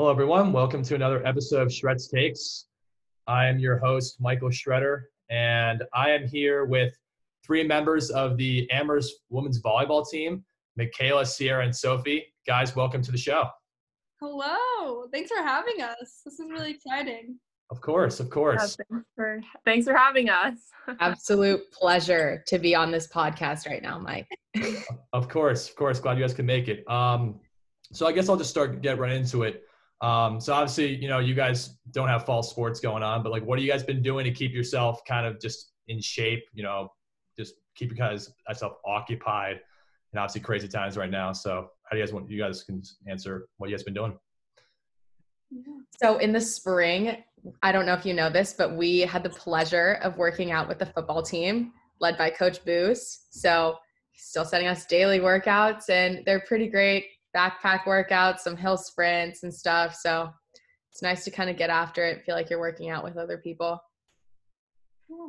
Hello, everyone. Welcome to another episode of Shreds Takes. I am your host, Michael Shredder, and I am here with three members of the Amherst women's volleyball team Michaela, Sierra, and Sophie. Guys, welcome to the show. Hello. Thanks for having us. This is really exciting. Of course, of course. Yeah, thanks, for, thanks for having us. Absolute pleasure to be on this podcast right now, Mike. of course, of course. Glad you guys can make it. Um, so I guess I'll just start get right into it. Um, so obviously, you know, you guys don't have fall sports going on, but like, what have you guys been doing to keep yourself kind of just in shape? You know, just keep yourself occupied, and obviously crazy times right now. So how do you guys want? You guys can answer what you guys been doing. So in the spring, I don't know if you know this, but we had the pleasure of working out with the football team led by Coach Boos. So he's still sending us daily workouts, and they're pretty great backpack workouts, some hill sprints and stuff. So it's nice to kind of get after it, feel like you're working out with other people.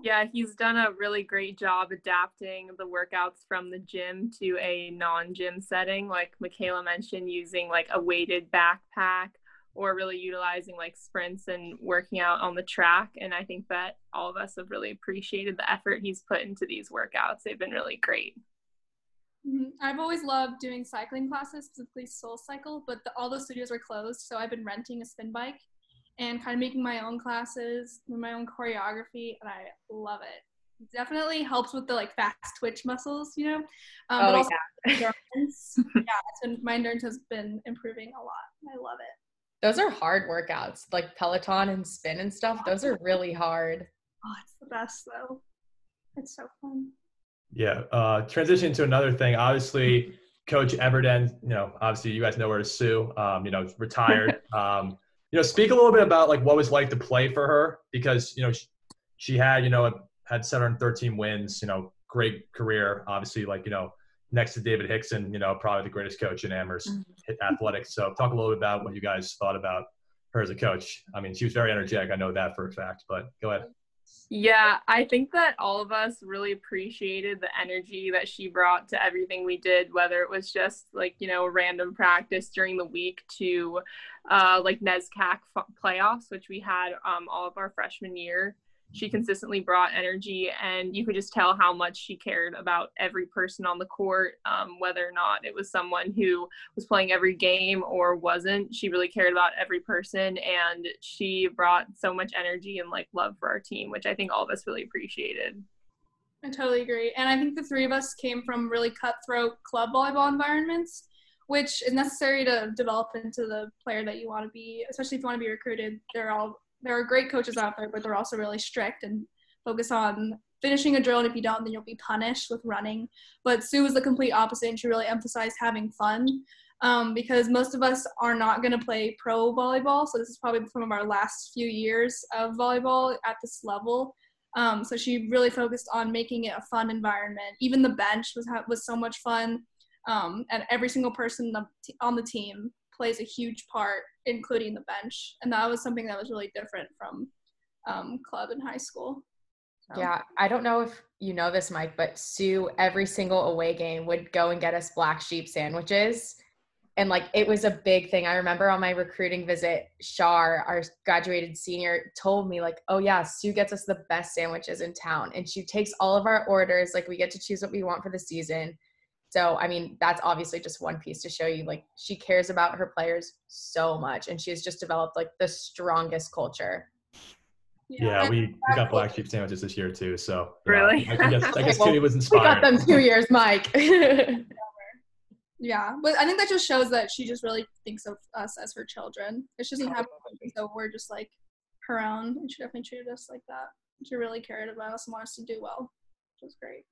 Yeah, he's done a really great job adapting the workouts from the gym to a non gym setting. Like Michaela mentioned, using like a weighted backpack or really utilizing like sprints and working out on the track. And I think that all of us have really appreciated the effort he's put into these workouts. They've been really great. Mm-hmm. I've always loved doing cycling classes, specifically Soul Cycle, but the, all those studios were closed. So I've been renting a spin bike and kind of making my own classes, my own choreography, and I love it. it definitely helps with the like fast twitch muscles, you know. Um, oh, but also yeah. endurance. yeah, been, my endurance has been improving a lot. I love it. Those are hard workouts, like Peloton and spin and stuff. Those are really hard. Oh, it's the best though. It's so fun. Yeah. Uh, transition to another thing. Obviously, Coach Everden. You know, obviously, you guys know where to sue. Um, you know, retired. um, you know, speak a little bit about like what was like to play for her because you know she, she had you know had 713 wins. You know, great career. Obviously, like you know, next to David Hixon. You know, probably the greatest coach in Amherst mm-hmm. athletics. So, talk a little bit about what you guys thought about her as a coach. I mean, she was very energetic. I know that for a fact. But go ahead. Yeah, I think that all of us really appreciated the energy that she brought to everything we did, whether it was just like, you know, random practice during the week to uh, like NESCAC playoffs, which we had um, all of our freshman year she consistently brought energy and you could just tell how much she cared about every person on the court um, whether or not it was someone who was playing every game or wasn't. She really cared about every person and she brought so much energy and like love for our team which i think all of us really appreciated. I totally agree and i think the three of us came from really cutthroat club volleyball environments which is necessary to develop into the player that you want to be especially if you want to be recruited. They're all there are great coaches out there, but they're also really strict and focus on finishing a drill. And if you don't, then you'll be punished with running. But Sue was the complete opposite, and she really emphasized having fun. Um, because most of us are not going to play pro volleyball. So this is probably some of our last few years of volleyball at this level. Um, so she really focused on making it a fun environment. Even the bench was was so much fun, um, and every single person on the team plays a huge part, including the bench. And that was something that was really different from um, club in high school. So. Yeah, I don't know if you know this, Mike, but Sue every single away game would go and get us black sheep sandwiches. And like it was a big thing. I remember on my recruiting visit, Shar, our graduated senior, told me, like, oh yeah, Sue gets us the best sandwiches in town. And she takes all of our orders. Like we get to choose what we want for the season. So, I mean, that's obviously just one piece to show you like she cares about her players so much and she has just developed like the strongest culture. Yeah, yeah we, we got black sheep sandwiches this year too. So really, I guess I guess well, was inspired. We got them two years, Mike. yeah, but I think that just shows that she just really thinks of us as her children. It doesn't have so we're just like her own, and she definitely treated us like that. She really cared about us and wanted us to do well, which was great.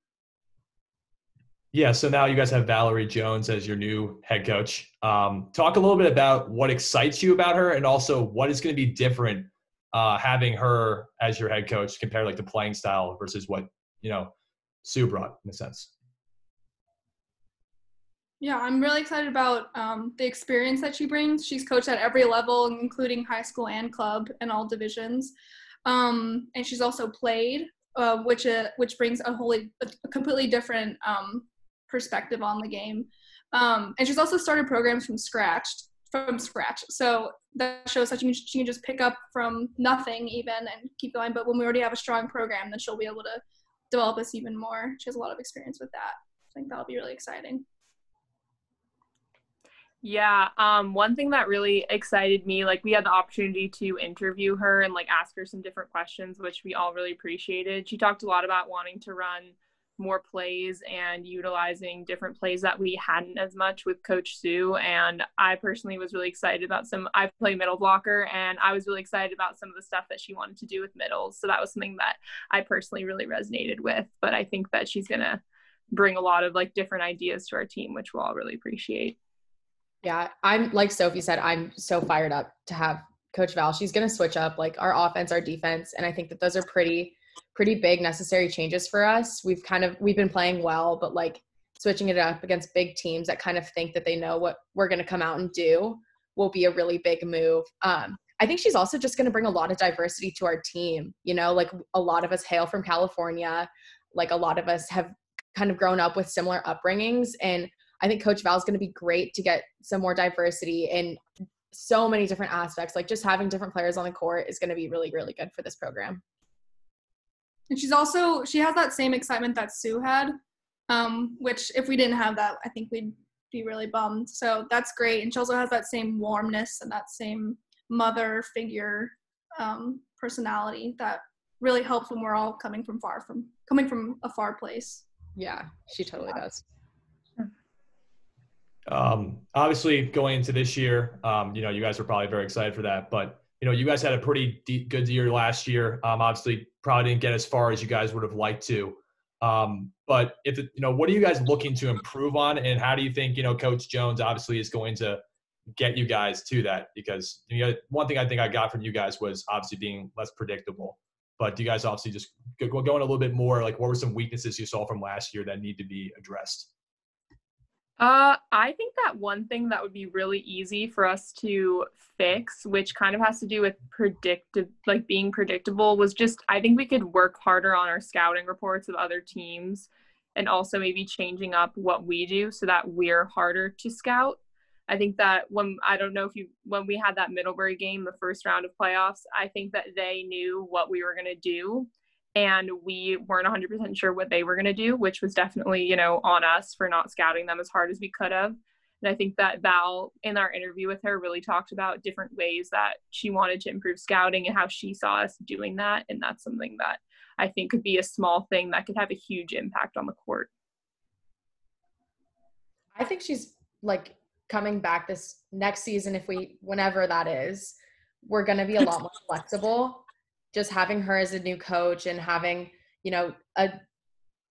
Yeah, so now you guys have Valerie Jones as your new head coach. Um, talk a little bit about what excites you about her, and also what is going to be different uh, having her as your head coach compared like the playing style versus what you know Sue brought in a sense. Yeah, I'm really excited about um, the experience that she brings. She's coached at every level, including high school and club and all divisions, um, and she's also played, uh, which uh, which brings a wholly a completely different um, perspective on the game. Um, and she's also started programs from scratch from scratch. So that shows that she can, just pick up from nothing even and keep going. But when we already have a strong program, then she'll be able to develop us even more. She has a lot of experience with that. I think that'll be really exciting. Yeah, um, one thing that really excited me, like we had the opportunity to interview her and like ask her some different questions, which we all really appreciated. She talked a lot about wanting to run more plays and utilizing different plays that we hadn't as much with Coach Sue. And I personally was really excited about some. I play middle blocker, and I was really excited about some of the stuff that she wanted to do with middles. So that was something that I personally really resonated with. But I think that she's gonna bring a lot of like different ideas to our team, which we'll all really appreciate. Yeah, I'm like Sophie said, I'm so fired up to have Coach Val. She's going to switch up like our offense, our defense, and I think that those are pretty pretty big necessary changes for us. We've kind of we've been playing well, but like switching it up against big teams that kind of think that they know what we're going to come out and do will be a really big move. Um, I think she's also just going to bring a lot of diversity to our team. You know, like a lot of us hail from California, like a lot of us have kind of grown up with similar upbringings, and I think Coach Val is going to be great to get some more diversity in so many different aspects. Like just having different players on the court is going to be really, really good for this program. And she's also she has that same excitement that Sue had, um, which if we didn't have that, I think we'd be really bummed. So that's great. And she also has that same warmness and that same mother figure um, personality that really helps when we're all coming from far from coming from a far place. Yeah, she totally does. Um, obviously, going into this year, um, you know, you guys were probably very excited for that. But you know, you guys had a pretty deep, good year last year. Um, obviously, probably didn't get as far as you guys would have liked to. Um, but if you know, what are you guys looking to improve on, and how do you think you know Coach Jones obviously is going to get you guys to that? Because you know, one thing I think I got from you guys was obviously being less predictable. But do you guys obviously just go, going a little bit more like what were some weaknesses you saw from last year that need to be addressed? Uh, I think that one thing that would be really easy for us to fix, which kind of has to do with predictive, like being predictable, was just I think we could work harder on our scouting reports of other teams, and also maybe changing up what we do so that we're harder to scout. I think that when I don't know if you when we had that Middlebury game, the first round of playoffs, I think that they knew what we were gonna do and we weren't 100% sure what they were going to do which was definitely you know on us for not scouting them as hard as we could have. And i think that val in our interview with her really talked about different ways that she wanted to improve scouting and how she saw us doing that. And that's something that i think could be a small thing that could have a huge impact on the court. I think she's like coming back this next season if we whenever that is we're going to be a lot more flexible just having her as a new coach and having you know a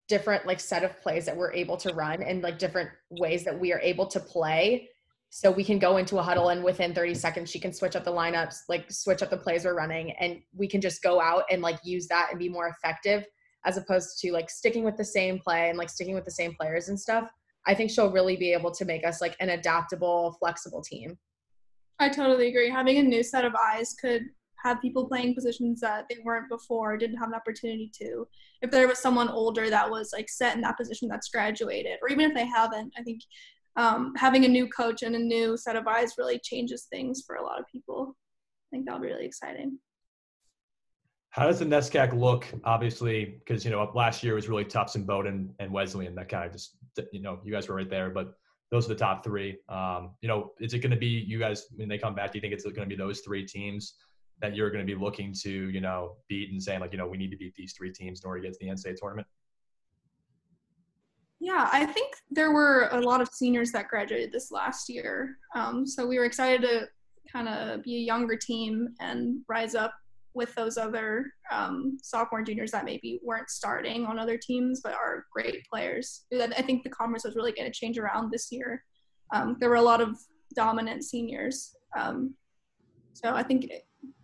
different like set of plays that we're able to run and like different ways that we are able to play. So we can go into a huddle and within 30 seconds she can switch up the lineups like switch up the plays we're running and we can just go out and like use that and be more effective as opposed to like sticking with the same play and like sticking with the same players and stuff. I think she'll really be able to make us like an adaptable flexible team. I totally agree. Having a new set of eyes could have people playing positions that they weren't before, didn't have an opportunity to. If there was someone older that was like set in that position that's graduated, or even if they haven't, I think um, having a new coach and a new set of eyes really changes things for a lot of people. I think that'll be really exciting. How does the NESCAC look? Obviously, because you know last year was really Tufts Bowdoin and Wesley, and That kind of just you know you guys were right there, but those are the top three. Um, you know, is it going to be you guys when they come back? Do you think it's going to be those three teams? That you're going to be looking to, you know, beat and saying like, you know, we need to beat these three teams in order to get to the NCAA tournament? Yeah, I think there were a lot of seniors that graduated this last year. Um, so we were excited to kind of be a younger team and rise up with those other um, sophomore juniors that maybe weren't starting on other teams but are great players. I think the conference was really going to change around this year. Um, there were a lot of dominant seniors. Um, so I think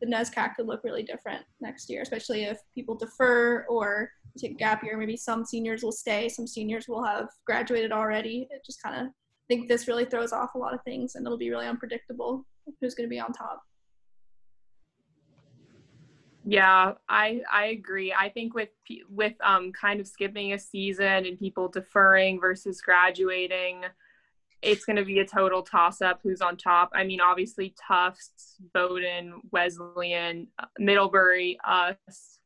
the NESCAC could look really different next year, especially if people defer or take a gap year. Maybe some seniors will stay, some seniors will have graduated already. It just kind of I think this really throws off a lot of things, and it'll be really unpredictable who's going to be on top. Yeah, I I agree. I think with with um kind of skipping a season and people deferring versus graduating, it's going to be a total toss up who's on top. I mean, obviously, Tufts, Bowdoin, Wesleyan, Middlebury, us,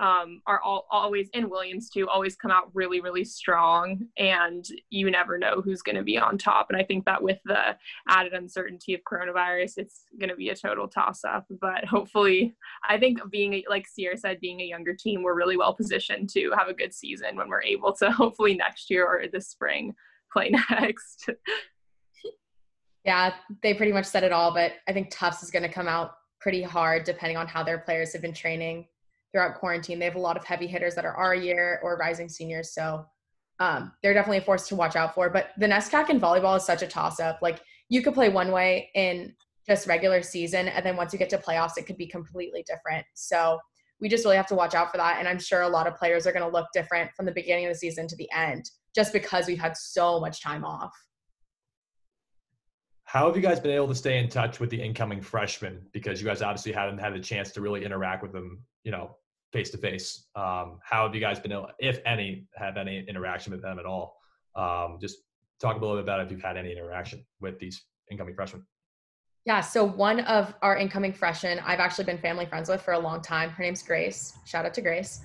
um, are all always in Williams too, always come out really, really strong. And you never know who's going to be on top. And I think that with the added uncertainty of coronavirus, it's going to be a total toss up. But hopefully, I think being, like Sierra said, being a younger team, we're really well positioned to have a good season when we're able to hopefully next year or this spring play next. yeah, they pretty much said it all. But I think Tufts is going to come out pretty hard depending on how their players have been training throughout quarantine. They have a lot of heavy hitters that are our year or rising seniors. So um, they're definitely a force to watch out for. But the NESCAC in volleyball is such a toss up. Like you could play one way in just regular season, and then once you get to playoffs, it could be completely different. So we just really have to watch out for that. And I'm sure a lot of players are going to look different from the beginning of the season to the end, just because we've had so much time off. How have you guys been able to stay in touch with the incoming freshmen? Because you guys obviously haven't had a chance to really interact with them, you know, face to face. How have you guys been able, if any, have any interaction with them at all? Um, just talk a little bit about if you've had any interaction with these incoming freshmen. Yeah, so one of our incoming freshmen, I've actually been family friends with for a long time. Her name's Grace. Shout out to Grace.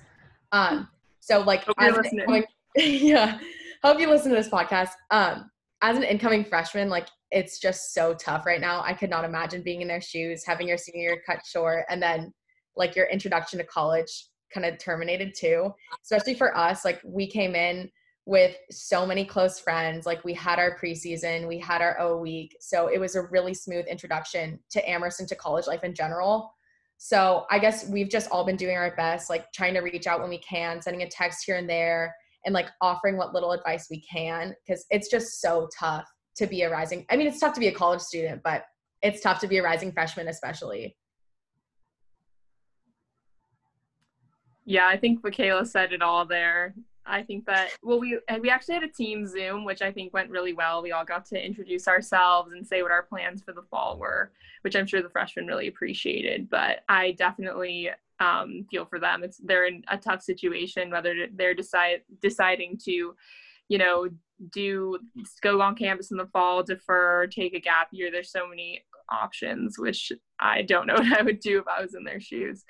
Um, so like, hope you're listening. Incoming, yeah, hope you listen to this podcast. Um, as an incoming freshman, like it's just so tough right now. I could not imagine being in their shoes, having your senior year cut short, and then like your introduction to college kind of terminated too. Especially for us, like we came in with so many close friends. Like we had our preseason, we had our O week. So it was a really smooth introduction to Amherst and to college life in general. So I guess we've just all been doing our best, like trying to reach out when we can, sending a text here and there, and like offering what little advice we can because it's just so tough to be a rising i mean it's tough to be a college student but it's tough to be a rising freshman especially. Yeah i think michaela said it all there. I think that well we we actually had a team zoom which i think went really well. We all got to introduce ourselves and say what our plans for the fall were which i'm sure the freshmen really appreciated but i definitely um, feel for them it's they're in a tough situation whether they're decide deciding to you know do go on campus in the fall, defer, take a gap year. There's so many options, which I don't know what I would do if I was in their shoes.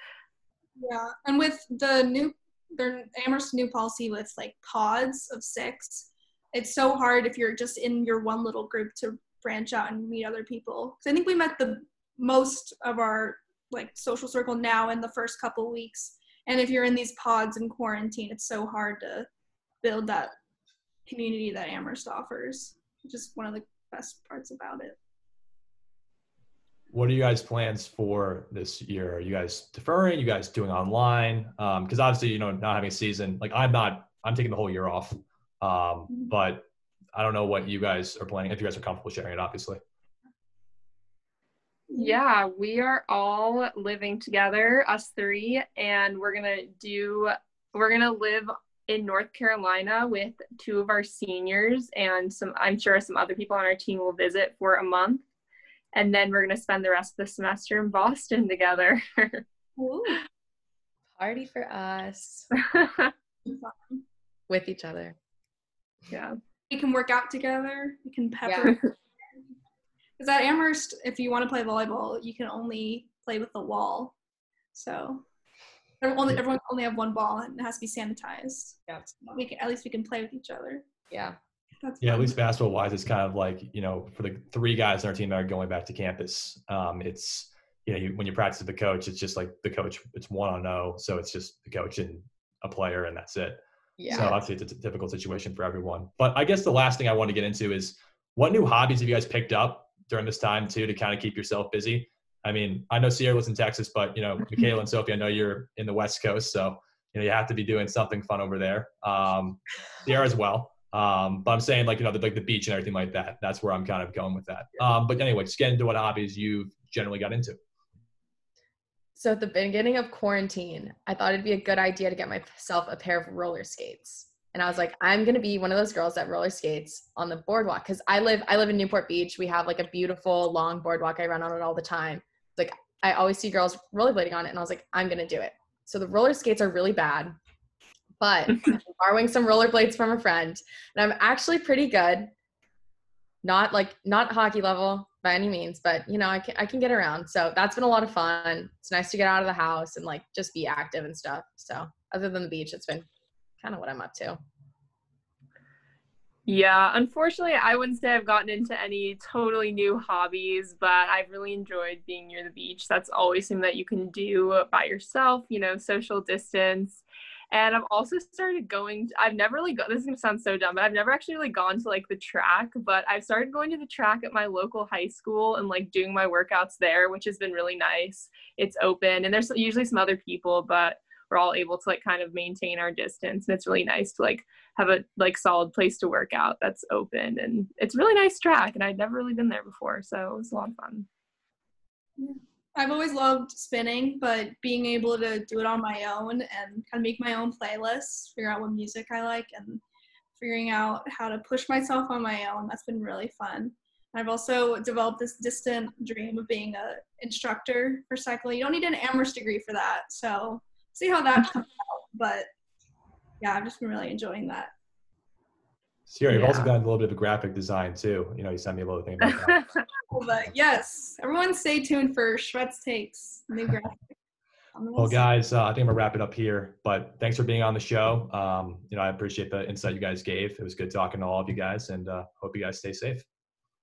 Yeah, and with the new their Amherst new policy with like pods of six, it's so hard if you're just in your one little group to branch out and meet other people. So I think we met the most of our like social circle now in the first couple weeks. And if you're in these pods in quarantine, it's so hard to build that community that Amherst offers, which is one of the best parts about it. What are you guys' plans for this year? Are you guys deferring? You guys doing online? Because um, obviously, you know, not having a season, like I'm not, I'm taking the whole year off. Um, mm-hmm. But I don't know what you guys are planning. If you guys are comfortable sharing it, obviously. Yeah, we are all living together, us three, and we're gonna do. We're gonna live in North Carolina with two of our seniors and some I'm sure some other people on our team will visit for a month. And then we're gonna spend the rest of the semester in Boston together. Ooh. Party for us. with each other. Yeah. We can work out together. We can pepper. Because yeah. at Amherst, if you want to play volleyball, you can only play with the wall. So only everyone only have one ball and it has to be sanitized. Yeah. So we can, at least we can play with each other. Yeah. That's yeah, fun. at least basketball wise, it's kind of like you know, for the three guys in our team that are going back to campus, um, it's you know, you, when you practice with the coach, it's just like the coach. It's one on no, so it's just the coach and a player, and that's it. Yeah. So obviously, it's a difficult situation for everyone. But I guess the last thing I want to get into is what new hobbies have you guys picked up during this time too to kind of keep yourself busy? I mean, I know Sierra lives in Texas, but you know, Michaela and Sophie, I know you're in the West Coast, so you know you have to be doing something fun over there. Um, Sierra as well. Um, but I'm saying like you know the, like the beach and everything like that. That's where I'm kind of going with that. Um, but anyway, just get into what hobbies you've generally got into. So at the beginning of quarantine, I thought it'd be a good idea to get myself a pair of roller skates. And I was like, I'm gonna be one of those girls that roller skates on the boardwalk because I live I live in Newport Beach. We have like a beautiful long boardwalk. I run on it all the time like I always see girls rollerblading on it, and I was like, I'm gonna do it. So the roller skates are really bad, but I'm borrowing some rollerblades from a friend, and I'm actually pretty good. not like not hockey level by any means, but you know, I can I can get around. So that's been a lot of fun. It's nice to get out of the house and like just be active and stuff. So other than the beach, it's been kind of what I'm up to. Yeah, unfortunately, I wouldn't say I've gotten into any totally new hobbies, but I've really enjoyed being near the beach. That's always something that you can do by yourself, you know, social distance. And I've also started going, I've never really got, this is gonna sound so dumb, but I've never actually really gone to like the track, but I've started going to the track at my local high school and like doing my workouts there, which has been really nice. It's open and there's usually some other people, but we're all able to like kind of maintain our distance and it's really nice to like have a like solid place to work out that's open and it's really nice track and I'd never really been there before so it was a lot of fun. I've always loved spinning, but being able to do it on my own and kind of make my own playlists, figure out what music I like, and figuring out how to push myself on my own, that's been really fun. I've also developed this distant dream of being a instructor for cycling. You don't need an Amherst degree for that, so see how that comes out. But yeah, I've just been really enjoying that. Sierra, you've yeah. also gotten a little bit of a graphic design too. You know, you sent me a little thing about that. but yes, everyone stay tuned for Shred's takes, new graphic. well, guys, uh, I think I'm gonna wrap it up here. But thanks for being on the show. Um, you know, I appreciate the insight you guys gave. It was good talking to all of you guys, and uh, hope you guys stay safe.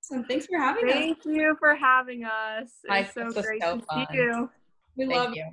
So thanks for having Thank us. Thank you for having us. It's so great so to see you. We Thank love you.